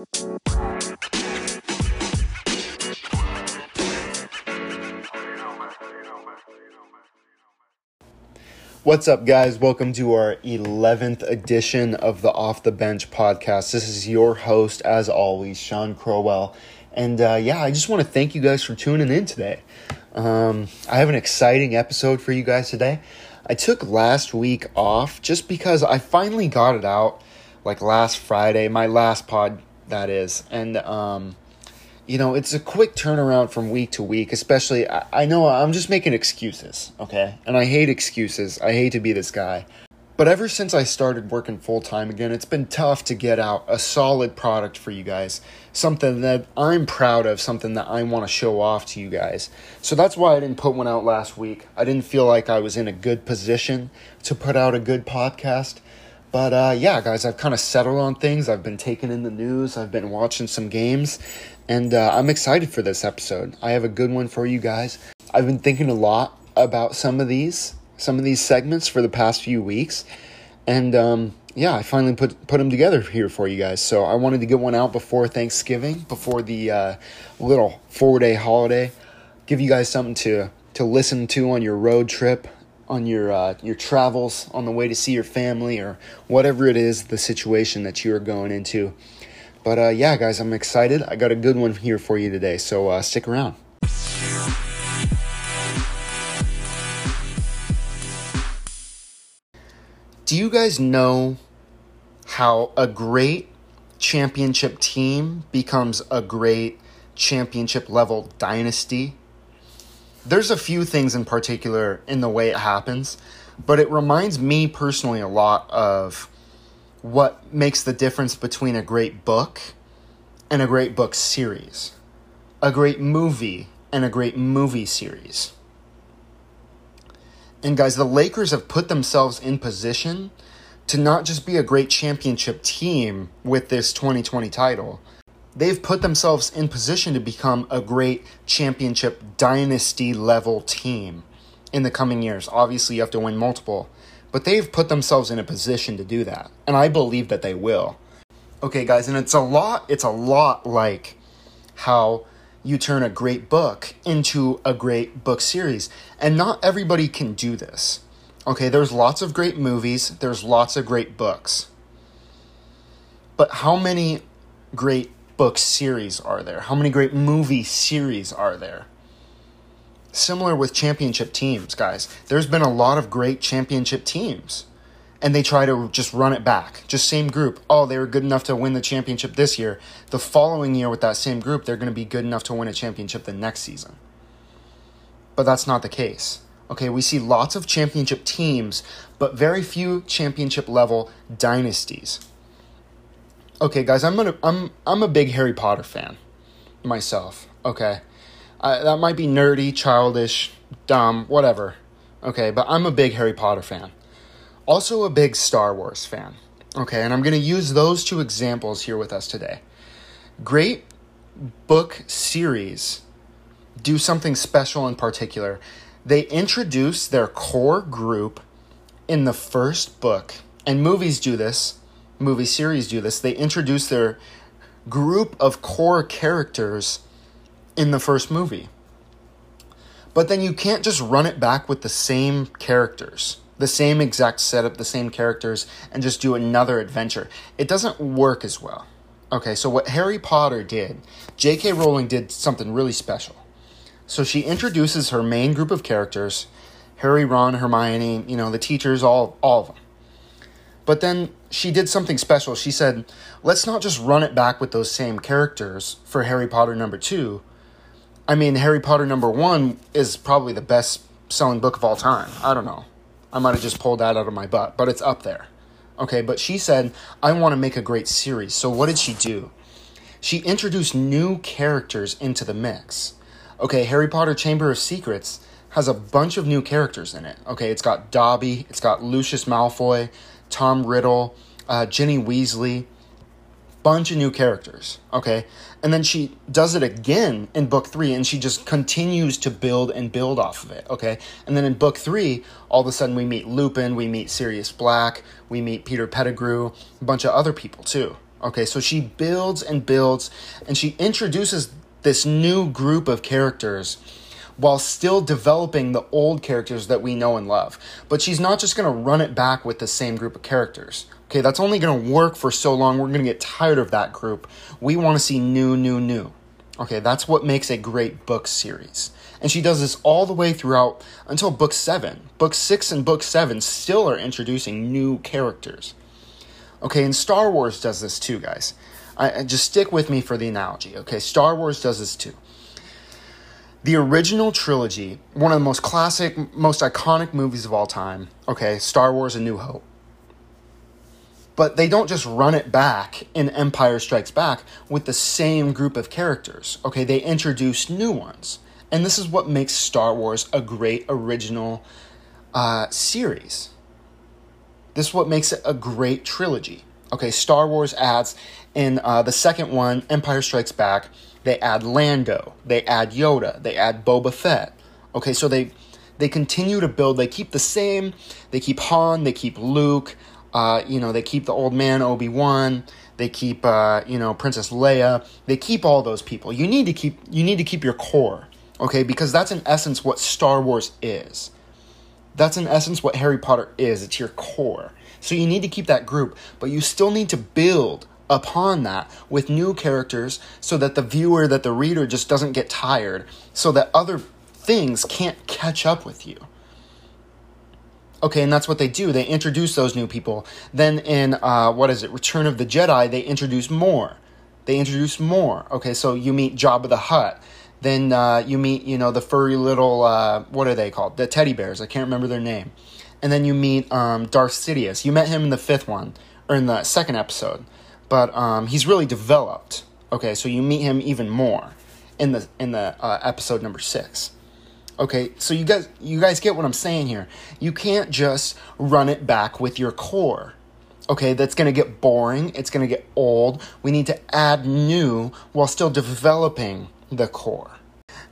What's up, guys? Welcome to our 11th edition of the Off the Bench podcast. This is your host, as always, Sean Crowell. And uh, yeah, I just want to thank you guys for tuning in today. Um, I have an exciting episode for you guys today. I took last week off just because I finally got it out, like last Friday, my last pod, that is. And um, you know, it's a quick turnaround from week to week, especially. I, I, know I'm just making excuses, okay? And I hate excuses. I hate to be this guy. But ever since I started working full time again, it's been tough to get out a solid product for you guys. Something that I'm proud of, something that I want to show off to you guys. So that's why I didn't put one out last week. I didn't feel like I was in a good position to put out a good podcast. But uh, yeah, guys, I've kind of settled on things. I've been taking in the news. I've been watching some games. And uh, I'm excited for this episode. I have a good one for you guys. I've been thinking a lot about some of these, some of these segments for the past few weeks. And um, yeah, I finally put put them together here for you guys. So I wanted to get one out before Thanksgiving, before the uh, little four day holiday. Give you guys something to to listen to on your road trip, on your uh, your travels, on the way to see your family, or whatever it is the situation that you are going into. But uh, yeah, guys, I'm excited. I got a good one here for you today, so uh, stick around. Do you guys know how a great championship team becomes a great championship level dynasty? There's a few things in particular in the way it happens, but it reminds me personally a lot of what makes the difference between a great book and a great book series, a great movie and a great movie series. And guys, the Lakers have put themselves in position to not just be a great championship team with this 2020 title. They've put themselves in position to become a great championship dynasty level team in the coming years. Obviously, you have to win multiple but they've put themselves in a position to do that. And I believe that they will. Okay, guys, and it's a lot it's a lot like how you turn a great book into a great book series. And not everybody can do this. Okay, there's lots of great movies, there's lots of great books. But how many great book series are there? How many great movie series are there? Similar with championship teams, guys. There's been a lot of great championship teams. And they try to just run it back. Just same group. Oh, they were good enough to win the championship this year. The following year with that same group, they're going to be good enough to win a championship the next season. But that's not the case. Okay, we see lots of championship teams, but very few championship level dynasties. Okay, guys, I'm gonna I'm I'm a big Harry Potter fan myself. Okay, uh, that might be nerdy, childish, dumb, whatever. Okay, but I'm a big Harry Potter fan. Also, a big Star Wars fan. Okay, and I'm going to use those two examples here with us today. Great book series do something special in particular. They introduce their core group in the first book, and movies do this, movie series do this. They introduce their group of core characters in the first movie. But then you can't just run it back with the same characters, the same exact setup, the same characters, and just do another adventure. It doesn't work as well. Okay, so what Harry Potter did, J.K. Rowling did something really special. So she introduces her main group of characters Harry, Ron, Hermione, you know, the teachers, all, all of them. But then she did something special. She said, let's not just run it back with those same characters for Harry Potter number two I mean, Harry Potter number one is probably the best selling book of all time. I don't know. I might have just pulled that out of my butt, but it's up there. Okay, but she said, I want to make a great series. So what did she do? She introduced new characters into the mix. Okay, Harry Potter Chamber of Secrets has a bunch of new characters in it. Okay, it's got Dobby, it's got Lucius Malfoy, Tom Riddle, uh, Ginny Weasley, bunch of new characters, okay? And then she does it again in book three, and she just continues to build and build off of it, okay? And then in book three, all of a sudden we meet Lupin, we meet Sirius Black, we meet Peter Pettigrew, a bunch of other people too, Okay, so she builds and builds and she introduces this new group of characters while still developing the old characters that we know and love. But she's not just going to run it back with the same group of characters. Okay, that's only going to work for so long. We're going to get tired of that group. We want to see new, new, new. Okay, that's what makes a great book series. And she does this all the way throughout until book seven. Book six and book seven still are introducing new characters. Okay, and Star Wars does this too, guys. I, just stick with me for the analogy. Okay, Star Wars does this too. The original trilogy, one of the most classic, most iconic movies of all time. Okay, Star Wars: A New Hope. But they don't just run it back in Empire Strikes Back with the same group of characters. Okay, they introduce new ones. And this is what makes Star Wars a great original uh, series. This is what makes it a great trilogy. Okay, Star Wars adds in uh, the second one, Empire Strikes Back, they add Lando, they add Yoda, they add Boba Fett. Okay, so they they continue to build. They keep the same. They keep Han. They keep Luke. Uh, you know, they keep the old man Obi Wan. They keep uh, you know Princess Leia. They keep all those people. You need to keep you need to keep your core okay? Because that's in essence what Star Wars is. That's in essence what Harry Potter is. It's your core. So you need to keep that group, but you still need to build upon that with new characters so that the viewer, that the reader just doesn't get tired, so that other things can't catch up with you. Okay, and that's what they do. They introduce those new people. Then in, uh, what is it, Return of the Jedi, they introduce more. They introduce more. Okay, so you meet Jabba the Hutt. Then uh, you meet, you know, the furry little, uh, what are they called? The teddy bears. I can't remember their name. And then you meet um, Darth Sidious. You met him in the fifth one, or in the second episode. But um, he's really developed. Okay, so you meet him even more in the in the uh, episode number six. Okay, so you guys you guys get what I'm saying here. You can't just run it back with your core. Okay, that's going to get boring. It's going to get old. We need to add new while still developing the core.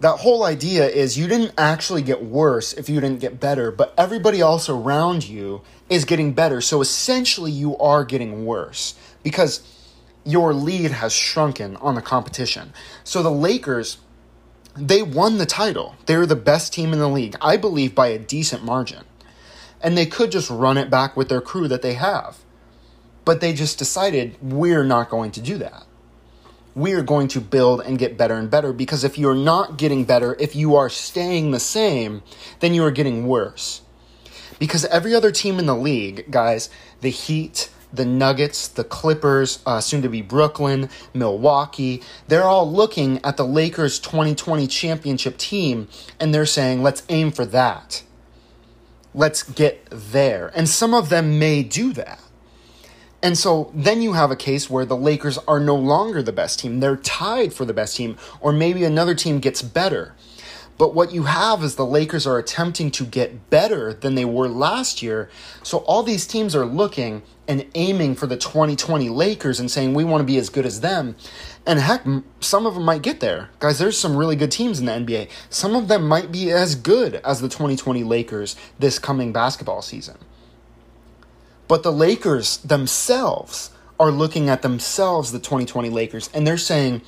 That whole idea is you didn't actually get worse if you didn't get better, but everybody else around you is getting better. So essentially, you are getting worse because your lead has shrunken on the competition. So the Lakers, they won the title. They're the best team in the league, I believe, by a decent margin. And they could just run it back with their crew that they have. But they just decided, we're not going to do that we are going to build and get better and better because if you're not getting better, if you are staying the same, then you are getting worse. Because every other team in the league, guys, the Heat, the Nuggets, the Clippers, uh, soon to be Brooklyn, Milwaukee, they're all looking at the Lakers 2020 championship team and they're saying, let's aim for that. Let's get there. And some of them may do that. And so then you have a case where the Lakers are no longer the best team. They're tied for the best team, or maybe another team gets better. But what you have is the Lakers are attempting to get better than they were last year. So all these teams are looking and aiming for the 2020 Lakers and saying, we want to be as good as them. And heck, some of them might get there. Guys, there's some really good teams in the NBA. Some of them might be as good as the 2020 Lakers this coming basketball season. But the Lakers themselves are looking at themselves, the 2020 Lakers, and they're saying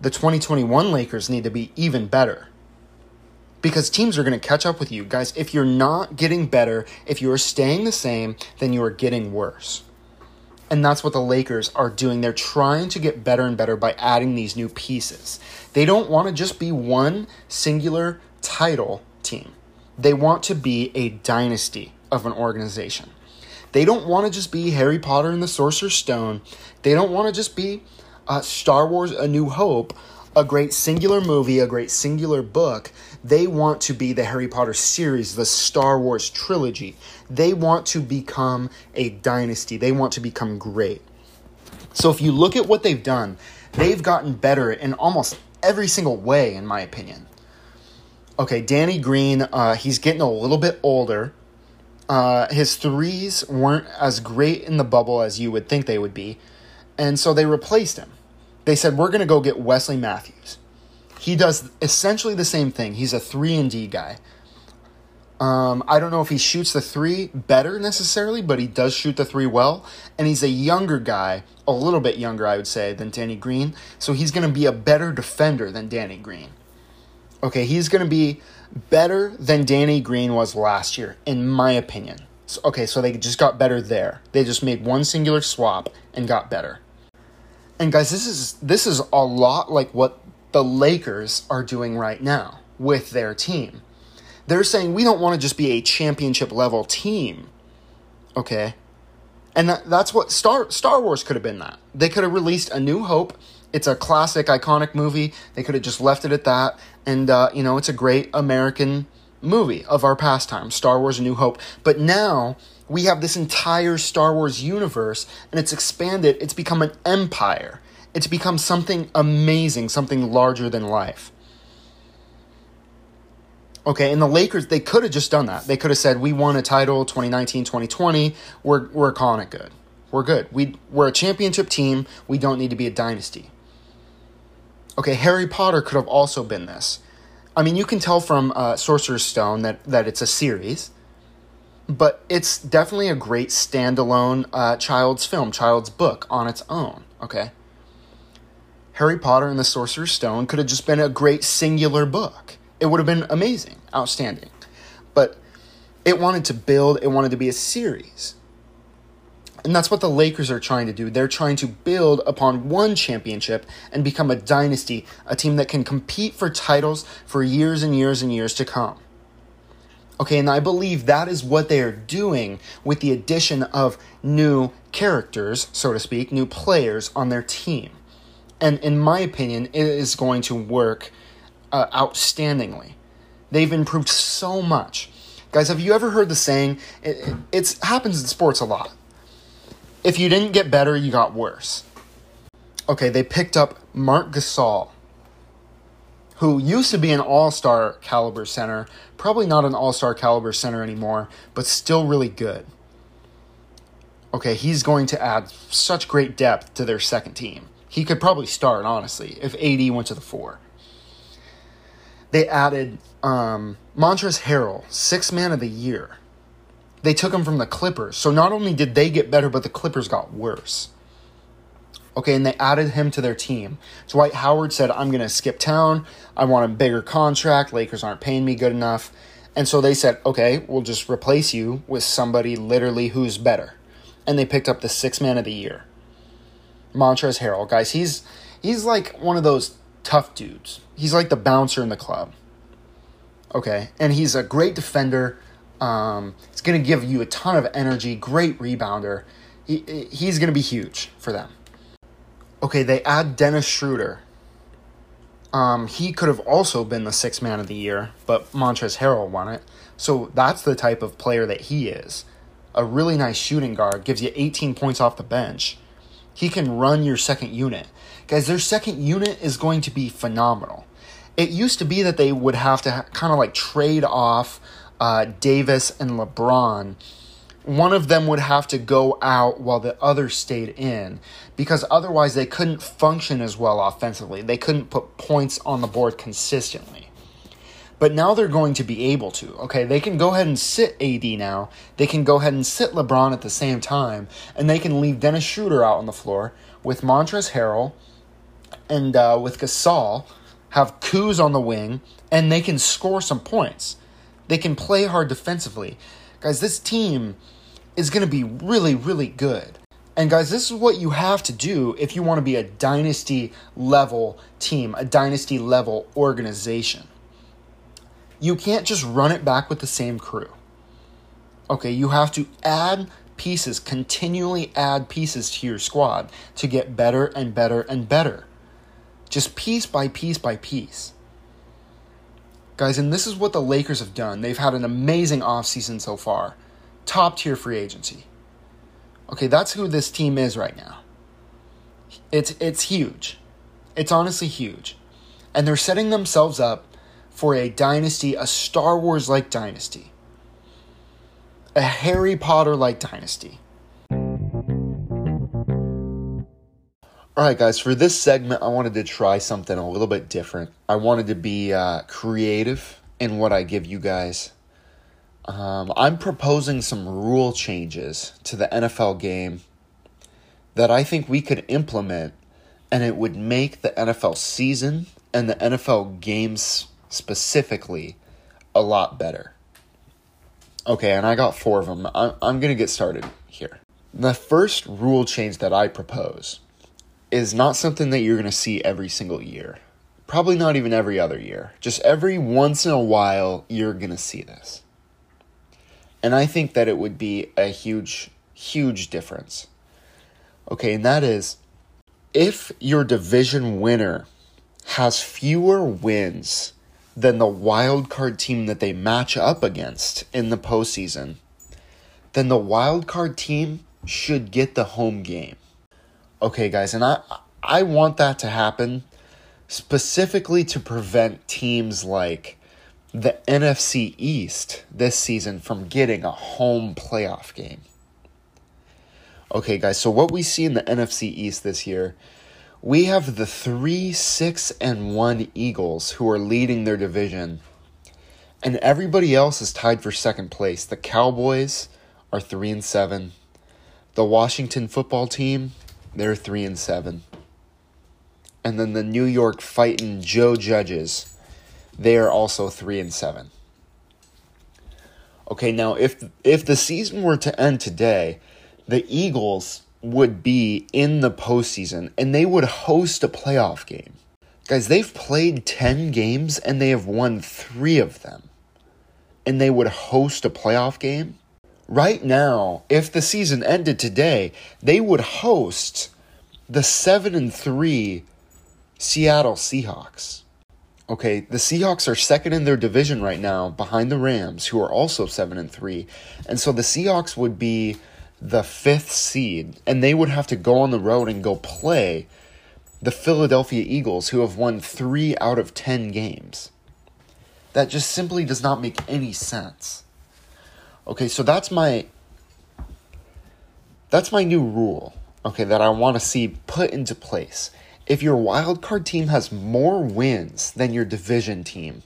the 2021 Lakers need to be even better. Because teams are going to catch up with you. Guys, if you're not getting better, if you're staying the same, then you are getting worse. And that's what the Lakers are doing. They're trying to get better and better by adding these new pieces. They don't want to just be one singular title team, they want to be a dynasty of an organization. They don't want to just be Harry Potter and the Sorcerer's Stone. They don't want to just be uh, Star Wars A New Hope, a great singular movie, a great singular book. They want to be the Harry Potter series, the Star Wars trilogy. They want to become a dynasty. They want to become great. So if you look at what they've done, they've gotten better in almost every single way, in my opinion. Okay, Danny Green, uh, he's getting a little bit older. Uh, his threes weren't as great in the bubble as you would think they would be, and so they replaced him. They said, We're going to go get Wesley Matthews. He does essentially the same thing. He's a 3 and D guy. Um, I don't know if he shoots the three better necessarily, but he does shoot the three well. And he's a younger guy, a little bit younger, I would say, than Danny Green. So he's going to be a better defender than Danny Green. Okay, he's going to be better than Danny Green was last year, in my opinion. So, okay, so they just got better there. They just made one singular swap and got better. And guys, this is this is a lot like what the Lakers are doing right now with their team. They're saying we don't want to just be a championship level team. Okay? And that, that's what Star Star Wars could have been that. They could have released A New Hope. It's a classic, iconic movie. They could have just left it at that. And, uh, you know, it's a great American movie of our pastime, Star Wars A New Hope. But now we have this entire Star Wars universe and it's expanded. It's become an empire. It's become something amazing, something larger than life. Okay, and the Lakers, they could have just done that. They could have said, We won a title 2019 2020. We're, we're calling it good. We're good. We, we're a championship team. We don't need to be a dynasty. Okay, Harry Potter could have also been this. I mean, you can tell from uh, Sorcerer's Stone that, that it's a series, but it's definitely a great standalone uh, child's film, child's book on its own. Okay? Harry Potter and the Sorcerer's Stone could have just been a great singular book it would have been amazing, outstanding. But it wanted to build, it wanted to be a series. And that's what the Lakers are trying to do. They're trying to build upon one championship and become a dynasty, a team that can compete for titles for years and years and years to come. Okay, and I believe that is what they are doing with the addition of new characters, so to speak, new players on their team. And in my opinion, it is going to work uh, outstandingly. They've improved so much. Guys, have you ever heard the saying? It, it happens in sports a lot. If you didn't get better, you got worse. Okay, they picked up Marc Gasol, who used to be an all star caliber center, probably not an all star caliber center anymore, but still really good. Okay, he's going to add such great depth to their second team. He could probably start, honestly, if AD went to the four they added um, Montrezl Harrell, six man of the year. They took him from the Clippers. So not only did they get better, but the Clippers got worse. Okay, and they added him to their team. Dwight Howard said, I'm going to skip town. I want a bigger contract. Lakers aren't paying me good enough. And so they said, okay, we'll just replace you with somebody literally who's better. And they picked up the six man of the year. Montrezl Harrell. Guys, he's he's like one of those tough dudes. He's like the bouncer in the club. Okay, and he's a great defender. Um, he's going to give you a ton of energy. Great rebounder. He, he's going to be huge for them. Okay, they add Dennis Schroeder. Um, he could have also been the sixth man of the year, but Montrezl Harrell won it. So that's the type of player that he is. A really nice shooting guard, gives you 18 points off the bench. He can run your second unit. Guys, their second unit is going to be phenomenal. It used to be that they would have to ha- kind of like trade off uh, Davis and LeBron. One of them would have to go out while the other stayed in because otherwise they couldn't function as well offensively. They couldn't put points on the board consistently. But now they're going to be able to. Okay, they can go ahead and sit AD now. They can go ahead and sit LeBron at the same time, and they can leave Dennis Schroeder out on the floor with Montrezl Harrell and uh, with Gasol have Kuz on the wing, and they can score some points. They can play hard defensively. Guys, this team is going to be really, really good. And guys, this is what you have to do if you want to be a dynasty level team, a dynasty level organization. You can't just run it back with the same crew. Okay, you have to add pieces, continually add pieces to your squad to get better and better and better just piece by piece by piece. Guys, and this is what the Lakers have done. They've had an amazing offseason so far. Top tier free agency. Okay, that's who this team is right now. It's it's huge. It's honestly huge. And they're setting themselves up for a dynasty, a Star Wars like dynasty. A Harry Potter like dynasty. All right, guys, for this segment, I wanted to try something a little bit different. I wanted to be uh, creative in what I give you guys. Um, I'm proposing some rule changes to the NFL game that I think we could implement, and it would make the NFL season and the NFL games specifically a lot better. Okay, and I got four of them. I'm, I'm going to get started here. The first rule change that I propose is not something that you're going to see every single year. Probably not even every other year. Just every once in a while, you're going to see this. And I think that it would be a huge, huge difference. Okay, and that is if your division winner has fewer wins than the wild card team that they match up against in the postseason, then the wild card team should get the home game. Okay, guys, and I I want that to happen specifically to prevent teams like the NFC East this season from getting a home playoff game. Okay, guys, so what we see in the NFC East this year, we have the 3 6 and 1 Eagles who are leading their division, and everybody else is tied for second place. The Cowboys are 3 and 7. The Washington football team, they're 3 and 7. And then the New York fighting Joe Judges they are also 3 and 7. Okay, now if if the season were to end today, the Eagles would be in the postseason and they would host a playoff game. Guys, they've played 10 games and they have won 3 of them. And they would host a playoff game? Right now, if the season ended today, they would host the 7 and 3 Seattle Seahawks. Okay, the Seahawks are second in their division right now behind the Rams, who are also 7 and 3. And so the Seahawks would be the fifth seed, and they would have to go on the road and go play the Philadelphia Eagles, who have won 3 out of 10 games. That just simply does not make any sense. Okay, so that's my that's my new rule, okay, that I want to see put into place if your wild card team has more wins than your division team,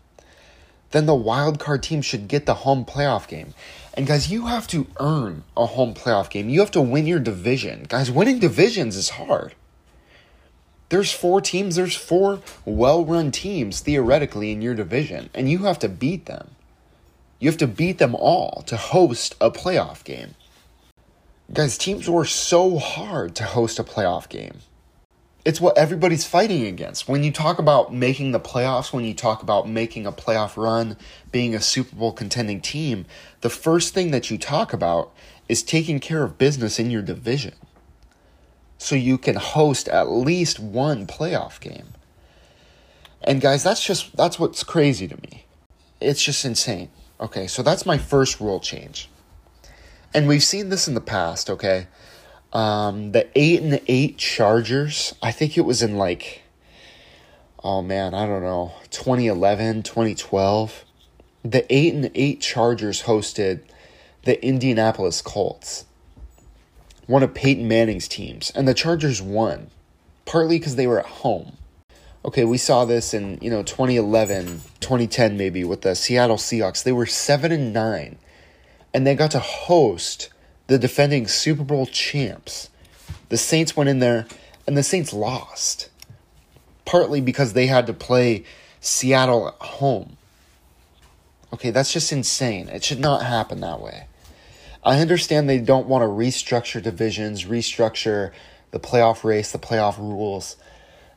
then the wild card team should get the home playoff game. And guys, you have to earn a home playoff game. You have to win your division. Guys, winning divisions is hard. There's four teams, there's four well-run teams theoretically in your division, and you have to beat them. You have to beat them all to host a playoff game. Guys, teams work so hard to host a playoff game it's what everybody's fighting against. When you talk about making the playoffs, when you talk about making a playoff run, being a Super Bowl contending team, the first thing that you talk about is taking care of business in your division. So you can host at least one playoff game. And guys, that's just that's what's crazy to me. It's just insane. Okay, so that's my first rule change. And we've seen this in the past, okay? Um, the eight and eight Chargers, I think it was in like, oh man, I don't know, 2011, 2012. The eight and eight Chargers hosted the Indianapolis Colts, one of Peyton Manning's teams, and the Chargers won, partly because they were at home. Okay, we saw this in you know 2011, 2010 maybe with the Seattle Seahawks. They were seven and nine, and they got to host the defending Super Bowl champs. The Saints went in there and the Saints lost. Partly because they had to play Seattle at home. Okay, that's just insane. It should not happen that way. I understand they don't want to restructure divisions, restructure the playoff race, the playoff rules.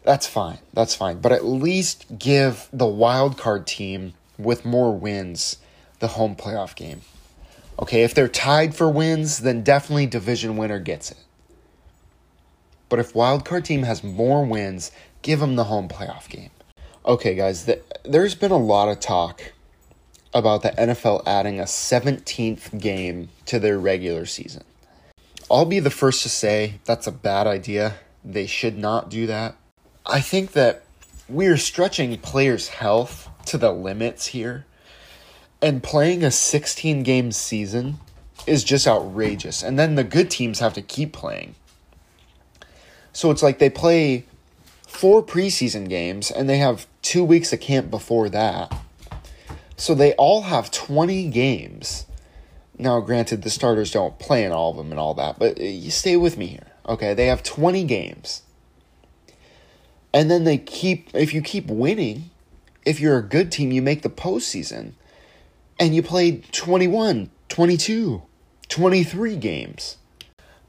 That's fine. That's fine. But at least give the wild card team with more wins the home playoff game. Okay, if they're tied for wins, then definitely division winner gets it. But if wildcard team has more wins, give them the home playoff game. Okay, guys, the, there's been a lot of talk about the NFL adding a 17th game to their regular season. I'll be the first to say that's a bad idea. They should not do that. I think that we're stretching players' health to the limits here and playing a 16 game season is just outrageous. And then the good teams have to keep playing. So it's like they play four preseason games and they have two weeks of camp before that. So they all have 20 games Now, granted, the starters don't play in all of them and all that, but uh, you stay with me here. Okay, they have 20 games. And then they keep, if you keep winning, if you're a good team, you make the postseason. And you played 21, 22, 23 games.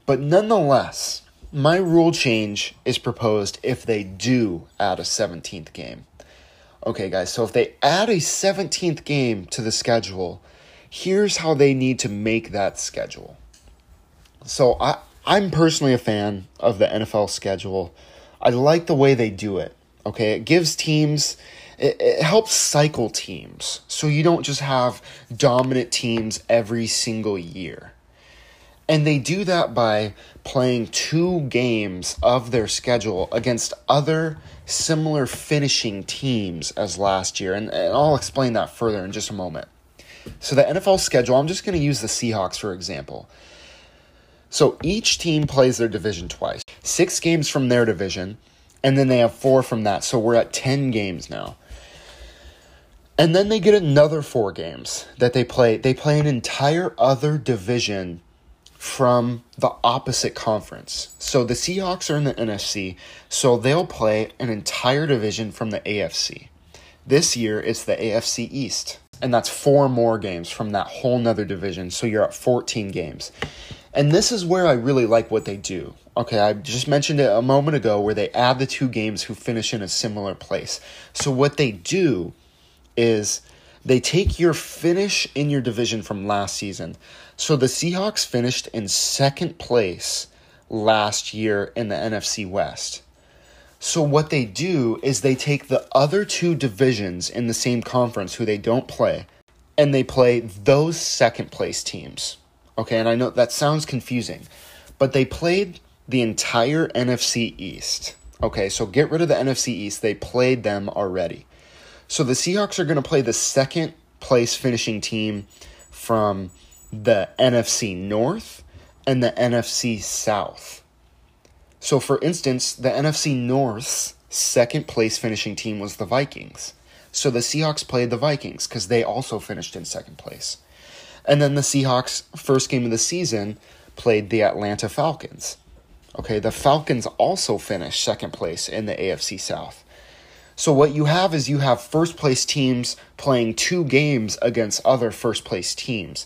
But nonetheless, my rule change is proposed if they do add a 17th game. Okay, guys, so if they add a 17th game to the schedule, here's how they need to make that schedule. So I, I'm personally a fan of the NFL schedule. I like the way they do it. Okay, it gives teams, it, it helps cycle teams. So you don't just have dominant teams every single year. And they do that by playing two games of their schedule against other similar finishing teams as last year. And, and I'll explain that further in just a moment. So, the NFL schedule, I'm just going to use the Seahawks for example. So, each team plays their division twice six games from their division, and then they have four from that. So, we're at 10 games now. And then they get another four games that they play. They play an entire other division from the opposite conference. So the Seahawks are in the NFC, so they'll play an entire division from the AFC. This year it's the AFC East, and that's four more games from that whole nother division, so you're at 14 games. And this is where I really like what they do. Okay, I just mentioned it a moment ago where they add the two games who finish in a similar place. So what they do is they take your finish in your division from last season. So the Seahawks finished in second place last year in the NFC West. So what they do is they take the other two divisions in the same conference who they don't play and they play those second place teams. Okay, and I know that sounds confusing, but they played the entire NFC East. Okay, so get rid of the NFC East. They played them already. So the Seahawks are going to play the second place finishing team from the NFC North and the NFC South. So, for instance, the NFC North's second place finishing team was the Vikings. So the Seahawks played the Vikings because they also finished in second place. And then the Seahawks' first game of the season played the Atlanta Falcons. Okay, the Falcons also finished second place in the AFC South. So what you have is you have first place teams playing two games against other first place teams.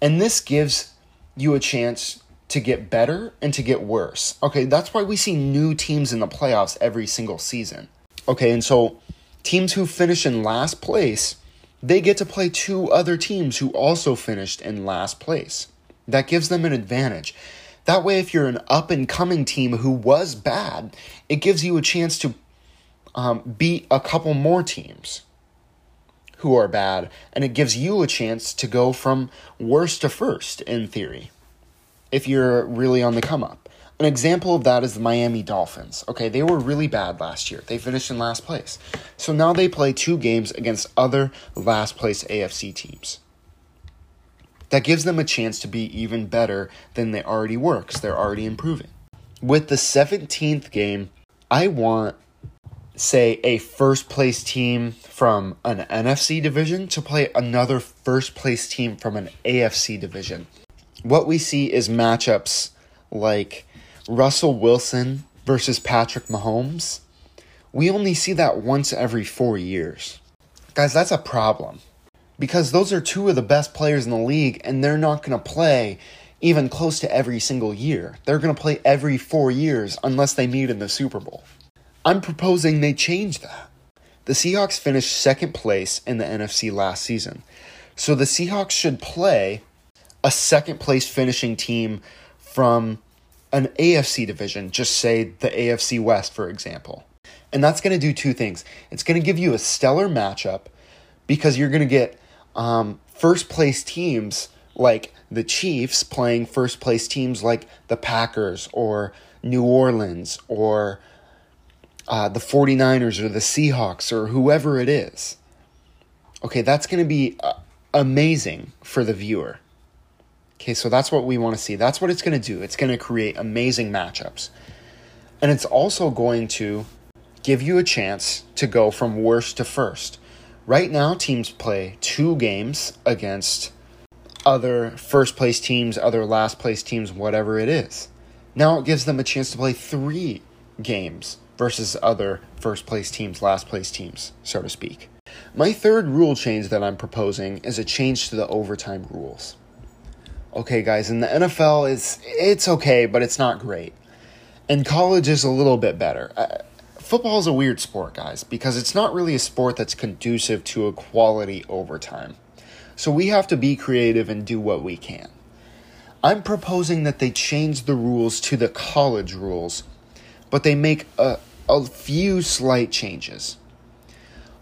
And this gives you a chance to get better and to get worse. Okay, that's why we see new teams in the playoffs every single season. Okay, and so teams who finish in last place, they get to play two other teams who also finished in last place. That gives them an advantage. That way, if you're an up and coming team who was bad, it gives you a chance to um, beat a couple more teams who are bad, and it gives you a chance to go from worst to first, in theory, if you're really on the come up. An example of that is the Miami Dolphins. Okay, they were really bad last year. They finished in last place. So now they play two games against other last place AFC teams. That gives them a chance to be even better than they already were because they're already improving. With the 17th game, I want say a first place team from an NFC division to play another first place team from an AFC division. What we see is matchups like Russell Wilson versus Patrick Mahomes. We only see that once every four years. Guys, that's a problem because those are two of the best players in the league and they're not going to play even close to every single year. They're going to play every four years unless they meet in the Super Bowl. I'm proposing they change that. The Seahawks finished second place in the NFC last season. So the Seahawks should play a second place finishing team from an AFC division, just say the AFC West, for example. And that's going to do two things. It's going to give you a stellar matchup because you're going to get um, first place teams like the Chiefs playing first place teams like the Packers or New Orleans or uh, the 49ers or the Seahawks or whoever it is. Okay, that's going to be uh, amazing for the viewer. Okay, so that's what we want to see. That's what it's going to do. It's going to create amazing matchups. And it's also going to give you a chance to go from worst to first. Right now, teams play two games against other first place teams, other last place teams, whatever it is. Now it gives them a chance to play three games versus other first place teams, last place teams, so to speak. My third rule change that I'm proposing is a change to the overtime rules. Okay, guys, in the NFL, it's it's okay, but it's not great. And college is a little bit better. Uh, football is a weird sport, guys, because it's not really a sport that's conducive to a quality overtime. So we have to be creative and do what we can. I'm proposing that they change the rules to the college rules, but they make a, a few slight changes.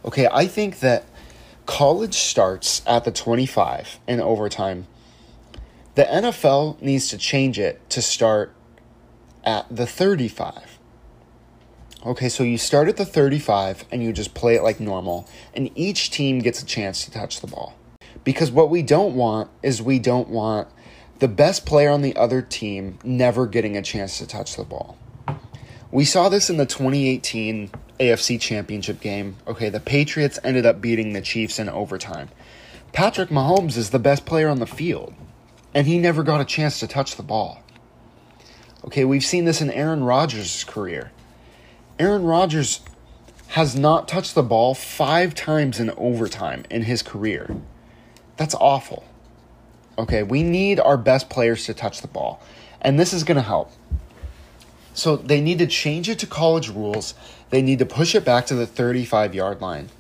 Okay, I think that college starts at the 25 in overtime. The NFL needs to change it to start at the 35. Okay, so you start at the 35 and you just play it like normal, and each team gets a chance to touch the ball. Because what we don't want is we don't want the best player on the other team never getting a chance to touch the ball. We saw this in the 2018 AFC Championship game. Okay, the Patriots ended up beating the Chiefs in overtime. Patrick Mahomes is the best player on the field, and he never got a chance to touch the ball. Okay, we've seen this in Aaron Rodgers' career. Aaron Rodgers has not touched the ball five times in overtime in his career. That's awful. Okay, we need our best players to touch the ball, and this is going to help. So they need to change it to college rules. They need to push it back to the 35 yard line.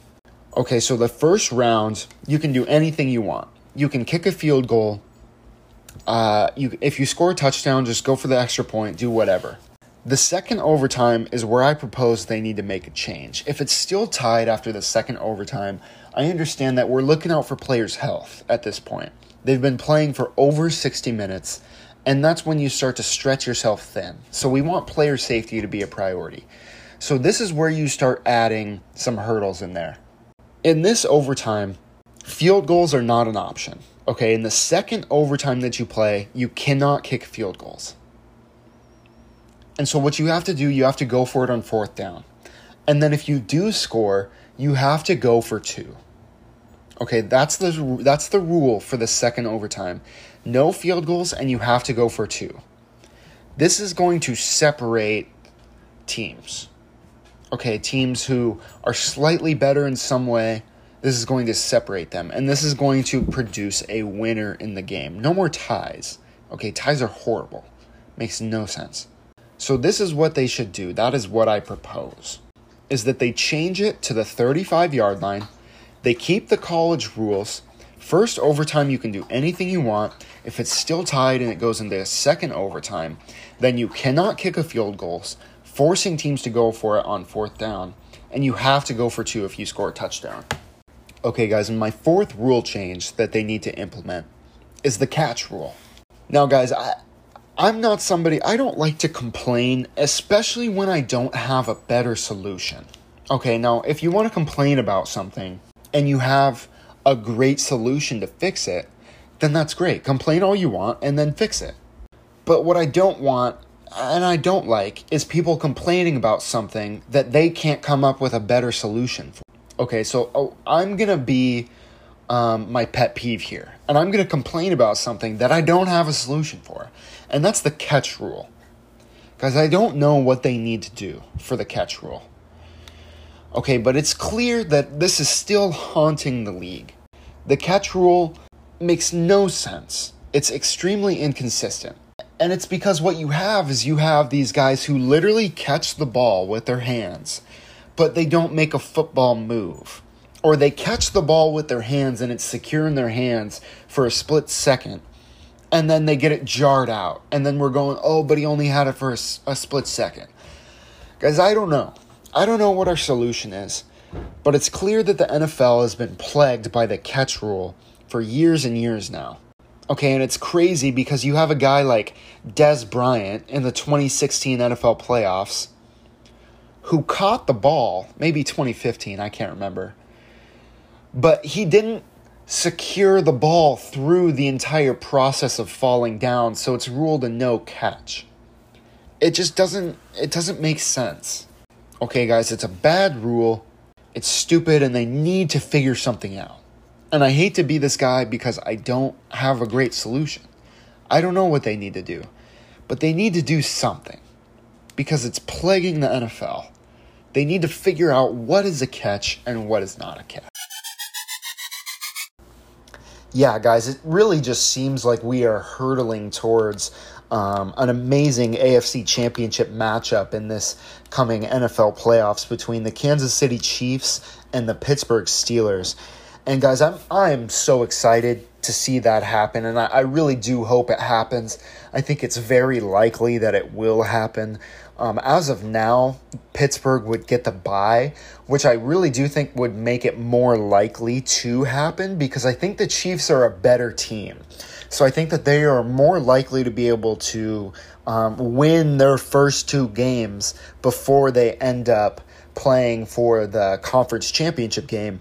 Okay, so the first round, you can do anything you want. You can kick a field goal. Uh, you, if you score a touchdown, just go for the extra point, do whatever. The second overtime is where I propose they need to make a change. If it's still tied after the second overtime, I understand that we're looking out for players' health at this point. They've been playing for over 60 minutes, and that's when you start to stretch yourself thin. So we want player safety to be a priority. So this is where you start adding some hurdles in there. In this overtime, field goals are not an option. Okay, in the second overtime that you play, you cannot kick field goals. And so what you have to do, you have to go for it on fourth down. And then if you do score, you have to go for two. Okay, that's the that's the rule for the second overtime. No field goals and you have to go for two. This is going to separate teams. Okay, teams who are slightly better in some way, this is going to separate them and this is going to produce a winner in the game. No more ties. Okay, ties are horrible. Makes no sense. So this is what they should do. That is what I propose. Is that they change it to the 35 yard line they keep the college rules. First overtime, you can do anything you want. If it's still tied and it goes into a second overtime, then you cannot kick a field goal, forcing teams to go for it on fourth down, and you have to go for two if you score a touchdown. Okay, guys, and my fourth rule change that they need to implement is the catch rule. Now, guys, I, I'm not somebody, I don't like to complain, especially when I don't have a better solution. Okay, now, if you want to complain about something, and you have a great solution to fix it, then that's great. Complain all you want and then fix it. But what I don't want and I don't like is people complaining about something that they can't come up with a better solution for. Okay, so oh, I'm going to be um, my pet peeve here. And I'm going to complain about something that I don't have a solution for. And that's the catch rule. Because I don't know what they need to do for the catch rule. Okay, but it's clear that this is still haunting the league. The catch rule makes no sense. It's extremely inconsistent. And it's because what you have is you have these guys who literally catch the ball with their hands, but they don't make a football move. Or they catch the ball with their hands and it's secure in their hands for a split second, and then they get it jarred out. And then we're going, oh, but he only had it for a, a split second. Guys, I don't know. I don't know what our solution is, but it's clear that the NFL has been plagued by the catch rule for years and years now. Okay, and it's crazy because you have a guy like Dez Bryant in the 2016 NFL playoffs who caught the ball, maybe 2015, I can't remember. But he didn't secure the ball through the entire process of falling down, so it's ruled a no catch. It just doesn't it doesn't make sense. Okay, guys, it's a bad rule. It's stupid, and they need to figure something out. And I hate to be this guy because I don't have a great solution. I don't know what they need to do, but they need to do something because it's plaguing the NFL. They need to figure out what is a catch and what is not a catch. Yeah, guys, it really just seems like we are hurtling towards um, an amazing AFC championship matchup in this coming NFL playoffs between the Kansas City Chiefs and the Pittsburgh Steelers. And guys, I'm I'm so excited to see that happen, and I, I really do hope it happens. I think it's very likely that it will happen. Um, as of now, Pittsburgh would get the bye, which I really do think would make it more likely to happen because I think the Chiefs are a better team. So I think that they are more likely to be able to um, win their first two games before they end up playing for the conference championship game.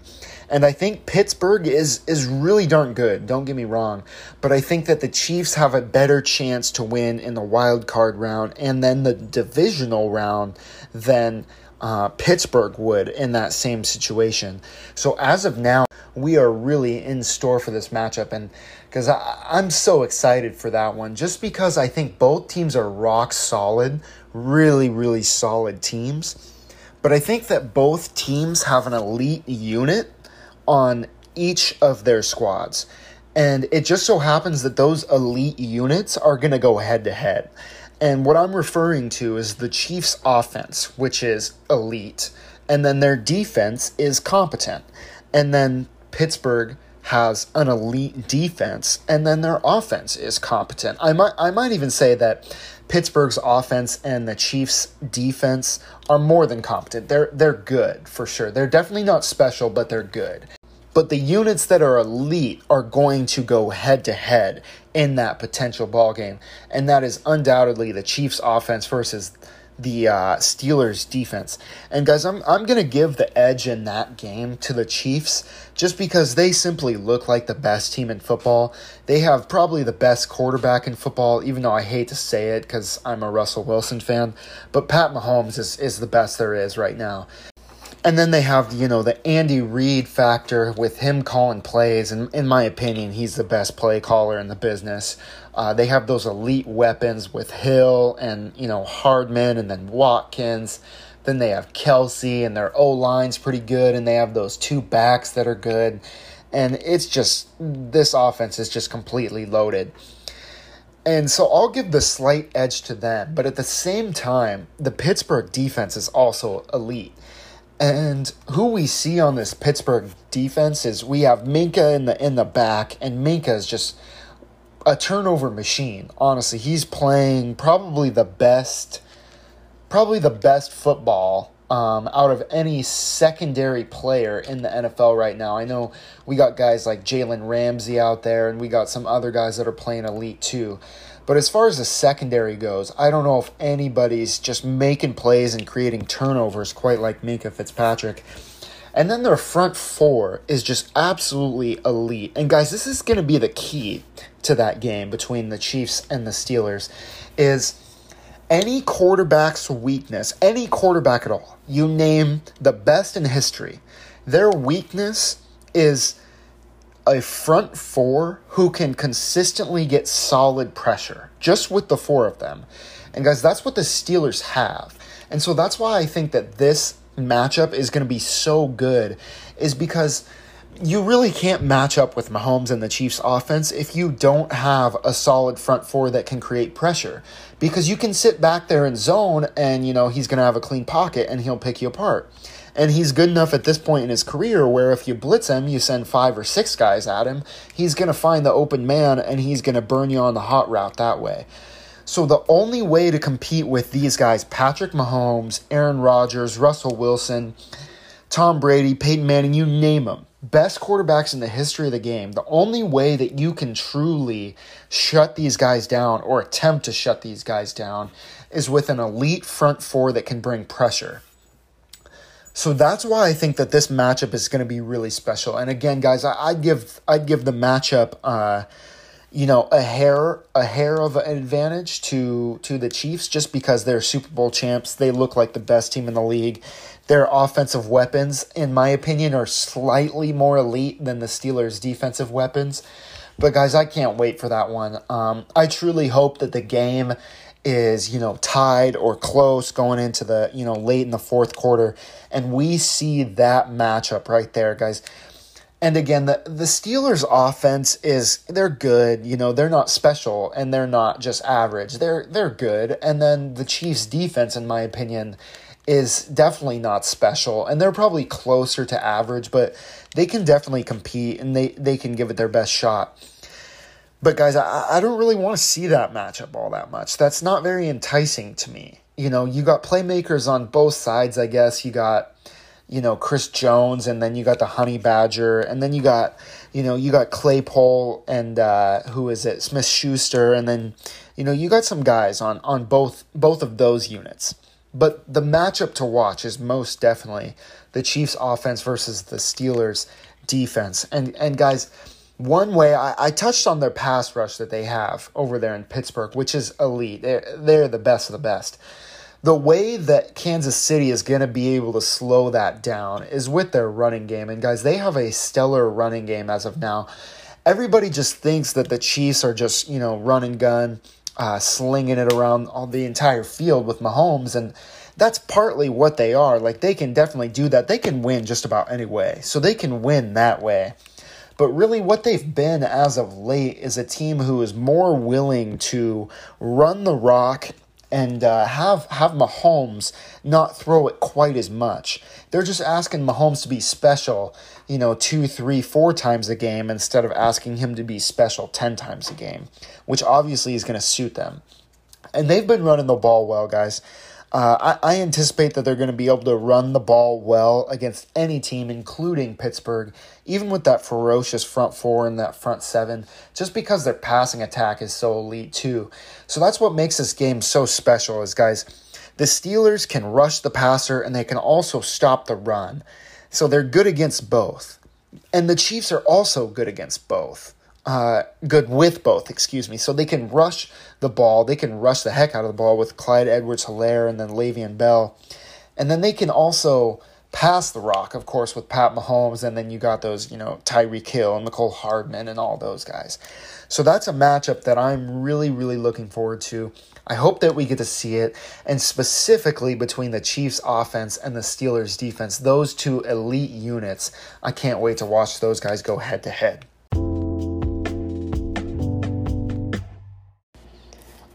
And I think Pittsburgh is is really darn good. Don't get me wrong, but I think that the Chiefs have a better chance to win in the wild card round and then the divisional round than uh, Pittsburgh would in that same situation. So as of now, we are really in store for this matchup, and because I'm so excited for that one, just because I think both teams are rock solid, really, really solid teams. But I think that both teams have an elite unit on each of their squads. And it just so happens that those elite units are going to go head to head. And what I'm referring to is the Chiefs' offense, which is elite, and then their defense is competent. And then Pittsburgh has an elite defense, and then their offense is competent. I might I might even say that Pittsburgh's offense and the Chiefs' defense are more than competent. They're they're good for sure. They're definitely not special, but they're good. But the units that are elite are going to go head to head in that potential ball game, and that is undoubtedly the Chiefs' offense versus the uh, Steelers' defense. And guys, I'm I'm gonna give the edge in that game to the Chiefs just because they simply look like the best team in football. They have probably the best quarterback in football, even though I hate to say it because I'm a Russell Wilson fan. But Pat Mahomes is is the best there is right now. And then they have, you know, the Andy Reid factor with him calling plays. And in my opinion, he's the best play caller in the business. Uh, they have those elite weapons with Hill and, you know, Hardman and then Watkins. Then they have Kelce and their O line's pretty good. And they have those two backs that are good. And it's just, this offense is just completely loaded. And so I'll give the slight edge to them. But at the same time, the Pittsburgh defense is also elite. And who we see on this Pittsburgh defense is we have Minkah in the in the back, and Minkah is just a turnover machine. Honestly, he's playing probably the best, probably the best football um, out of any secondary player in the NFL right now. I know we got guys like Jalen Ramsey out there, and we got some other guys that are playing elite too. But as far as the secondary goes, I don't know if anybody's just making plays and creating turnovers quite like Minkah Fitzpatrick. And then their front four is just absolutely elite. And guys, this is going to be the key to that game between the Chiefs and the Steelers is any quarterback's weakness, any quarterback at all, you name the best in history, their weakness is a front four who can consistently get solid pressure, just with the four of them. And guys, that's what the Steelers have. And so that's why I think that this matchup is going to be so good, is because you really can't match up with Mahomes and the Chiefs offense if you don't have a solid front four that can create pressure. Because you can sit back there in zone and, you know, he's going to have a clean pocket and he'll pick you apart. And he's good enough at this point in his career where if you blitz him, you send five or six guys at him, he's going to find the open man and he's going to burn you on the hot route that way. So the only way to compete with these guys, Patrick Mahomes, Aaron Rodgers, Russell Wilson, Tom Brady, Peyton Manning, you name them, best quarterbacks in the history of the game, the only way that you can truly shut these guys down or attempt to shut these guys down is with an elite front four that can bring pressure. So that's why I think that this matchup is going to be really special. And again, guys, I, would give I'd give the matchup uh, you know, a hair a hair of an advantage to to the Chiefs just because they're Super Bowl champs. They look like the best team in the league. Their offensive weapons, in my opinion, are slightly more elite than the Steelers' defensive weapons. But guys, I can't wait for that one. Um, I truly hope that the game is you know tied or close going into the you know late in the fourth quarter, and we see that matchup right there, guys. And again, the the Steelers' offense is they're good. You know, they're not special and they're not just average. They're they're good. And then the Chiefs' defense, in my opinion, is definitely not special. And they're probably closer to average, but they can definitely compete and they, they can give it their best shot. But guys, I, I don't really want to see that matchup all that much. That's not very enticing to me. You know, you got playmakers on both sides, I guess. You got you know Chris Jones, and then you got the Honey Badger, and then you got you know you got Claypool and uh, who is it Smith Schuster, and then you know you got some guys on on both both of those units. But the matchup to watch is most definitely the Chiefs offense versus the Steelers defense. And and guys, one way I, I touched on their pass rush that they have over there in Pittsburgh, which is elite. They're, they're the best of the best the way that Kansas City is going to be able to slow that down is with their running game. And guys, they have a stellar running game as of now. Everybody just thinks that the Chiefs are just, you know, run and gun, uh, slinging it around all the entire field with Mahomes. And that's partly what they are. Like, they can definitely do that. They can win just about any way. So they can win that way. But really, what they've been as of late is a team who is more willing to run the rock and uh, have have Mahomes not throw it quite as much. They're just asking Mahomes to be special, you know, two, three, four times a game instead of asking him to be special ten times a game, which obviously is going to suit them. And they've been running the ball well, guys. Uh, I, I anticipate that they're going to be able to run the ball well against any team, including Pittsburgh, even with that ferocious front four and that front seven, just because their passing attack is so elite too. So that's what makes this game so special, is guys, the Steelers can rush the passer and they can also stop the run. So they're good against both. And the Chiefs are also good against both uh, good with both, excuse me. So they can rush the ball, they can rush the heck out of the ball with Clyde Edwards Helaire and then Le'Veon Bell. And then they can also pass the rock, of course, with Pat Mahomes. And then you got those, you know, Tyreek Hill and Mecole Hardman and all those guys. So that's a matchup that I'm really, really looking forward to. I hope that we get to see it, and specifically between the Chiefs offense and the Steelers defense, those two elite units. I can't wait to watch those guys go head to head.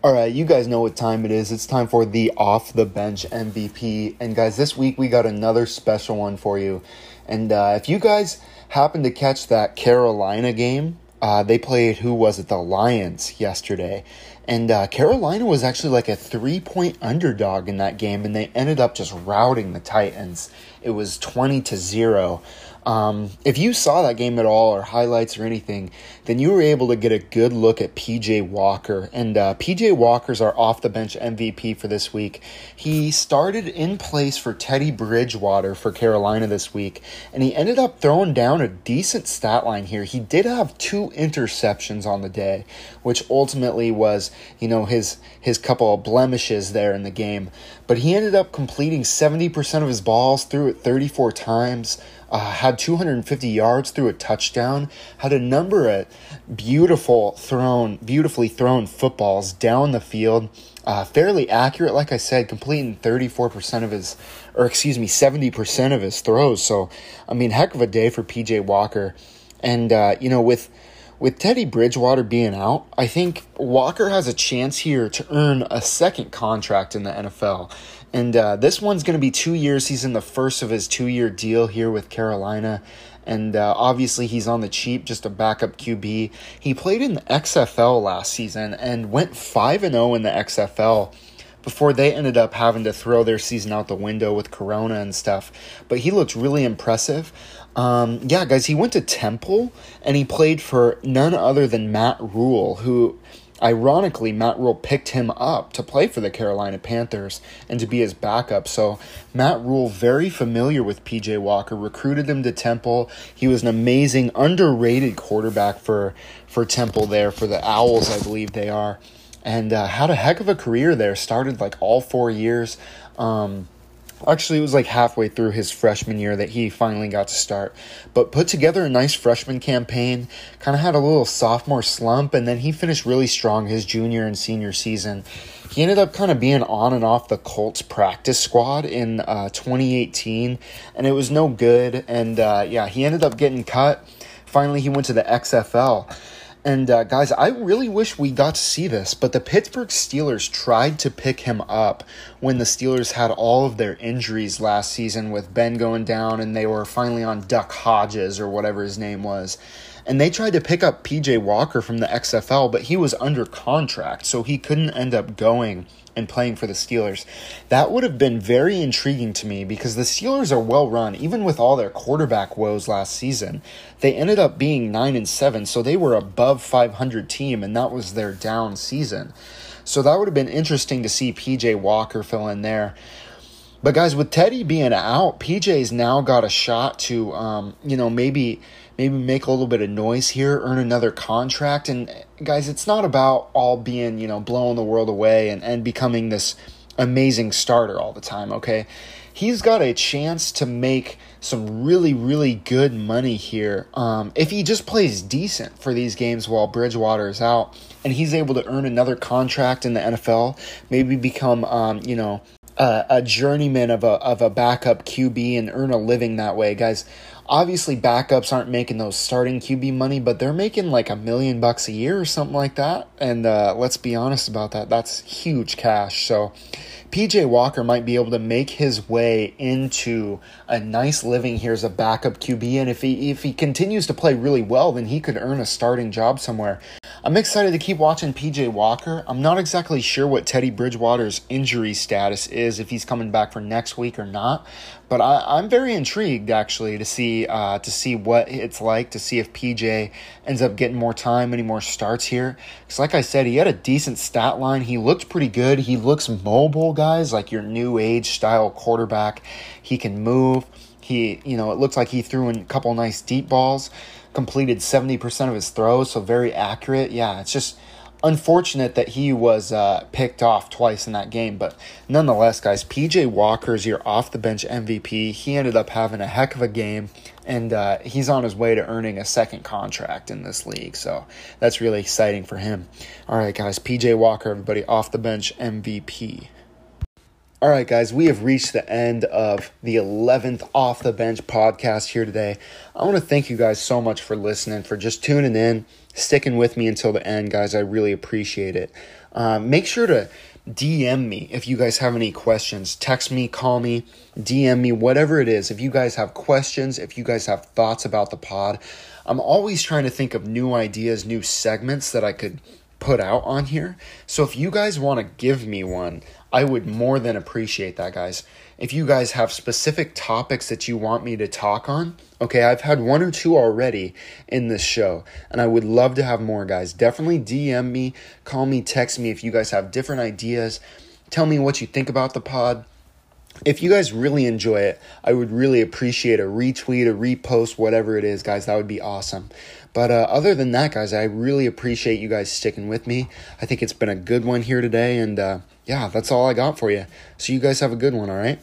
All right, you guys know what time it is. It's time for the off the bench MVP. And guys, this week we got another special one for you. And uh, if you guys happen to catch that Carolina game, uh, they played who was it? The Lions yesterday. And uh, Carolina was actually like a three point underdog in that game, and they ended up just routing the Titans. It was 20 to 0. Um, if you saw that game at all or highlights or anything, then you were able to get a good look at PJ Walker. And uh, PJ Walker's our off the bench MVP for this week. He started in place for Teddy Bridgewater for Carolina this week, and he ended up throwing down a decent stat line here. He did have two interceptions on the day, which ultimately was, you know, his his couple of blemishes there in the game. But he ended up completing 70% of his balls, threw it 34 times uh, had 250 yards through a touchdown, had a number of beautiful thrown, beautifully thrown footballs down the field, uh, fairly accurate, like I said, completing 34% of his, or excuse me, 70% of his throws. So, I mean, heck of a day for PJ Walker. And, uh, you know, with, with Teddy Bridgewater being out, I think Walker has a chance here to earn a second contract in the NFL. And uh, this one's going to be two years. He's in the first of his two year deal here with Carolina. And uh, obviously, he's on the cheap, just a backup QB. He played in the XFL last season and went 5 0 in the XFL before they ended up having to throw their season out the window with Corona and stuff. But he looked really impressive. Um, yeah, guys, he went to Temple and he played for none other than Matt Rhule, who ironically, Matt Rhule picked him up to play for the Carolina Panthers and to be his backup. So Matt Rhule, very familiar with PJ Walker, recruited him to Temple. He was an amazing, underrated quarterback for for Temple there for the Owls, I believe they are, and uh, had a heck of a career there. Started like all four years. Um, Actually, it was like halfway through his freshman year that he finally got to start. But put together a nice freshman campaign, kind of had a little sophomore slump, and then he finished really strong his junior and senior season. He ended up kind of being on and off the Colts practice squad in uh, 2018, and it was no good. And uh, yeah, he ended up getting cut. Finally, he went to the XFL. And uh, guys, I really wish we got to see this, but the Pittsburgh Steelers tried to pick him up when the Steelers had all of their injuries last season with Ben going down and they were finally on Duck Hodges or whatever his name was. And they tried to pick up PJ Walker from the XFL, but he was under contract, so he couldn't end up going and playing for the Steelers. That would have been very intriguing to me because the Steelers are well run, even with all their quarterback woes last season. They ended up being 9 and 7, so they were above 500 team and that was their down season. So that would have been interesting to see PJ Walker fill in there. But guys, with Teddy being out, PJ's now got a shot to um, you know, maybe maybe make a little bit of noise here, earn another contract. And guys, it's not about all being, you know, blowing the world away and, and becoming this amazing starter all the time, okay? He's got a chance to make some really, really good money here um, if he just plays decent for these games while Bridgewater is out and he's able to earn another contract in the NFL, maybe become, um, you know, a, a journeyman of a, of a backup QB and earn a living that way. Guys, obviously backups aren't making those starting QB money, but they're making like a million bucks a year or something like that. And uh, let's be honest about that. That's huge cash. So PJ Walker might be able to make his way into a nice living here as a backup QB. And if he if he continues to play really well, then he could earn a starting job somewhere. I'm excited to keep watching PJ Walker. I'm not exactly sure what Teddy Bridgewater's injury status is, if he's coming back for next week or not. But I, am very intrigued actually to see uh, to see what it's like to see if PJ ends up getting more time, any more starts here. Because like I said, he had a decent stat line. He looked pretty good. He looks mobile, guys, like your new age style quarterback. He can move. He, you know, it looks like he threw in a couple nice deep balls, completed 70% of his throws, so very accurate. Yeah, it's just unfortunate that he was uh, picked off twice in that game, but nonetheless, guys, PJ Walker's your off the bench MVP. He ended up having a heck of a game, and uh, he's on his way to earning a second contract in this league. So that's really exciting for him. All right, guys, PJ Walker, everybody, off the bench MVP. All right, guys, we have reached the end of the 11th Off the Bench podcast here today. I want to thank you guys so much for listening, for just tuning in sticking with me until the end, guys. I really appreciate it. Um, make sure to DM me if you guys have any questions. Text me, call me, DM me, whatever it is. If you guys have questions, if you guys have thoughts about the pod, I'm always trying to think of new ideas, new segments that I could put out on here. So if you guys want to give me one, I would more than appreciate that, guys. If you guys have specific topics that you want me to talk on, okay, I've had one or two already in this show, and I would love to have more, guys. Definitely DM me, call me, text me if you guys have different ideas. Tell me what you think about the pod. If you guys really enjoy it, I would really appreciate a retweet, a repost, whatever it is, guys. That would be awesome. But uh, other than that, guys, I really appreciate you guys sticking with me. I think it's been a good one here today, and uh, yeah, that's all I got for you. So you guys have a good one, all right?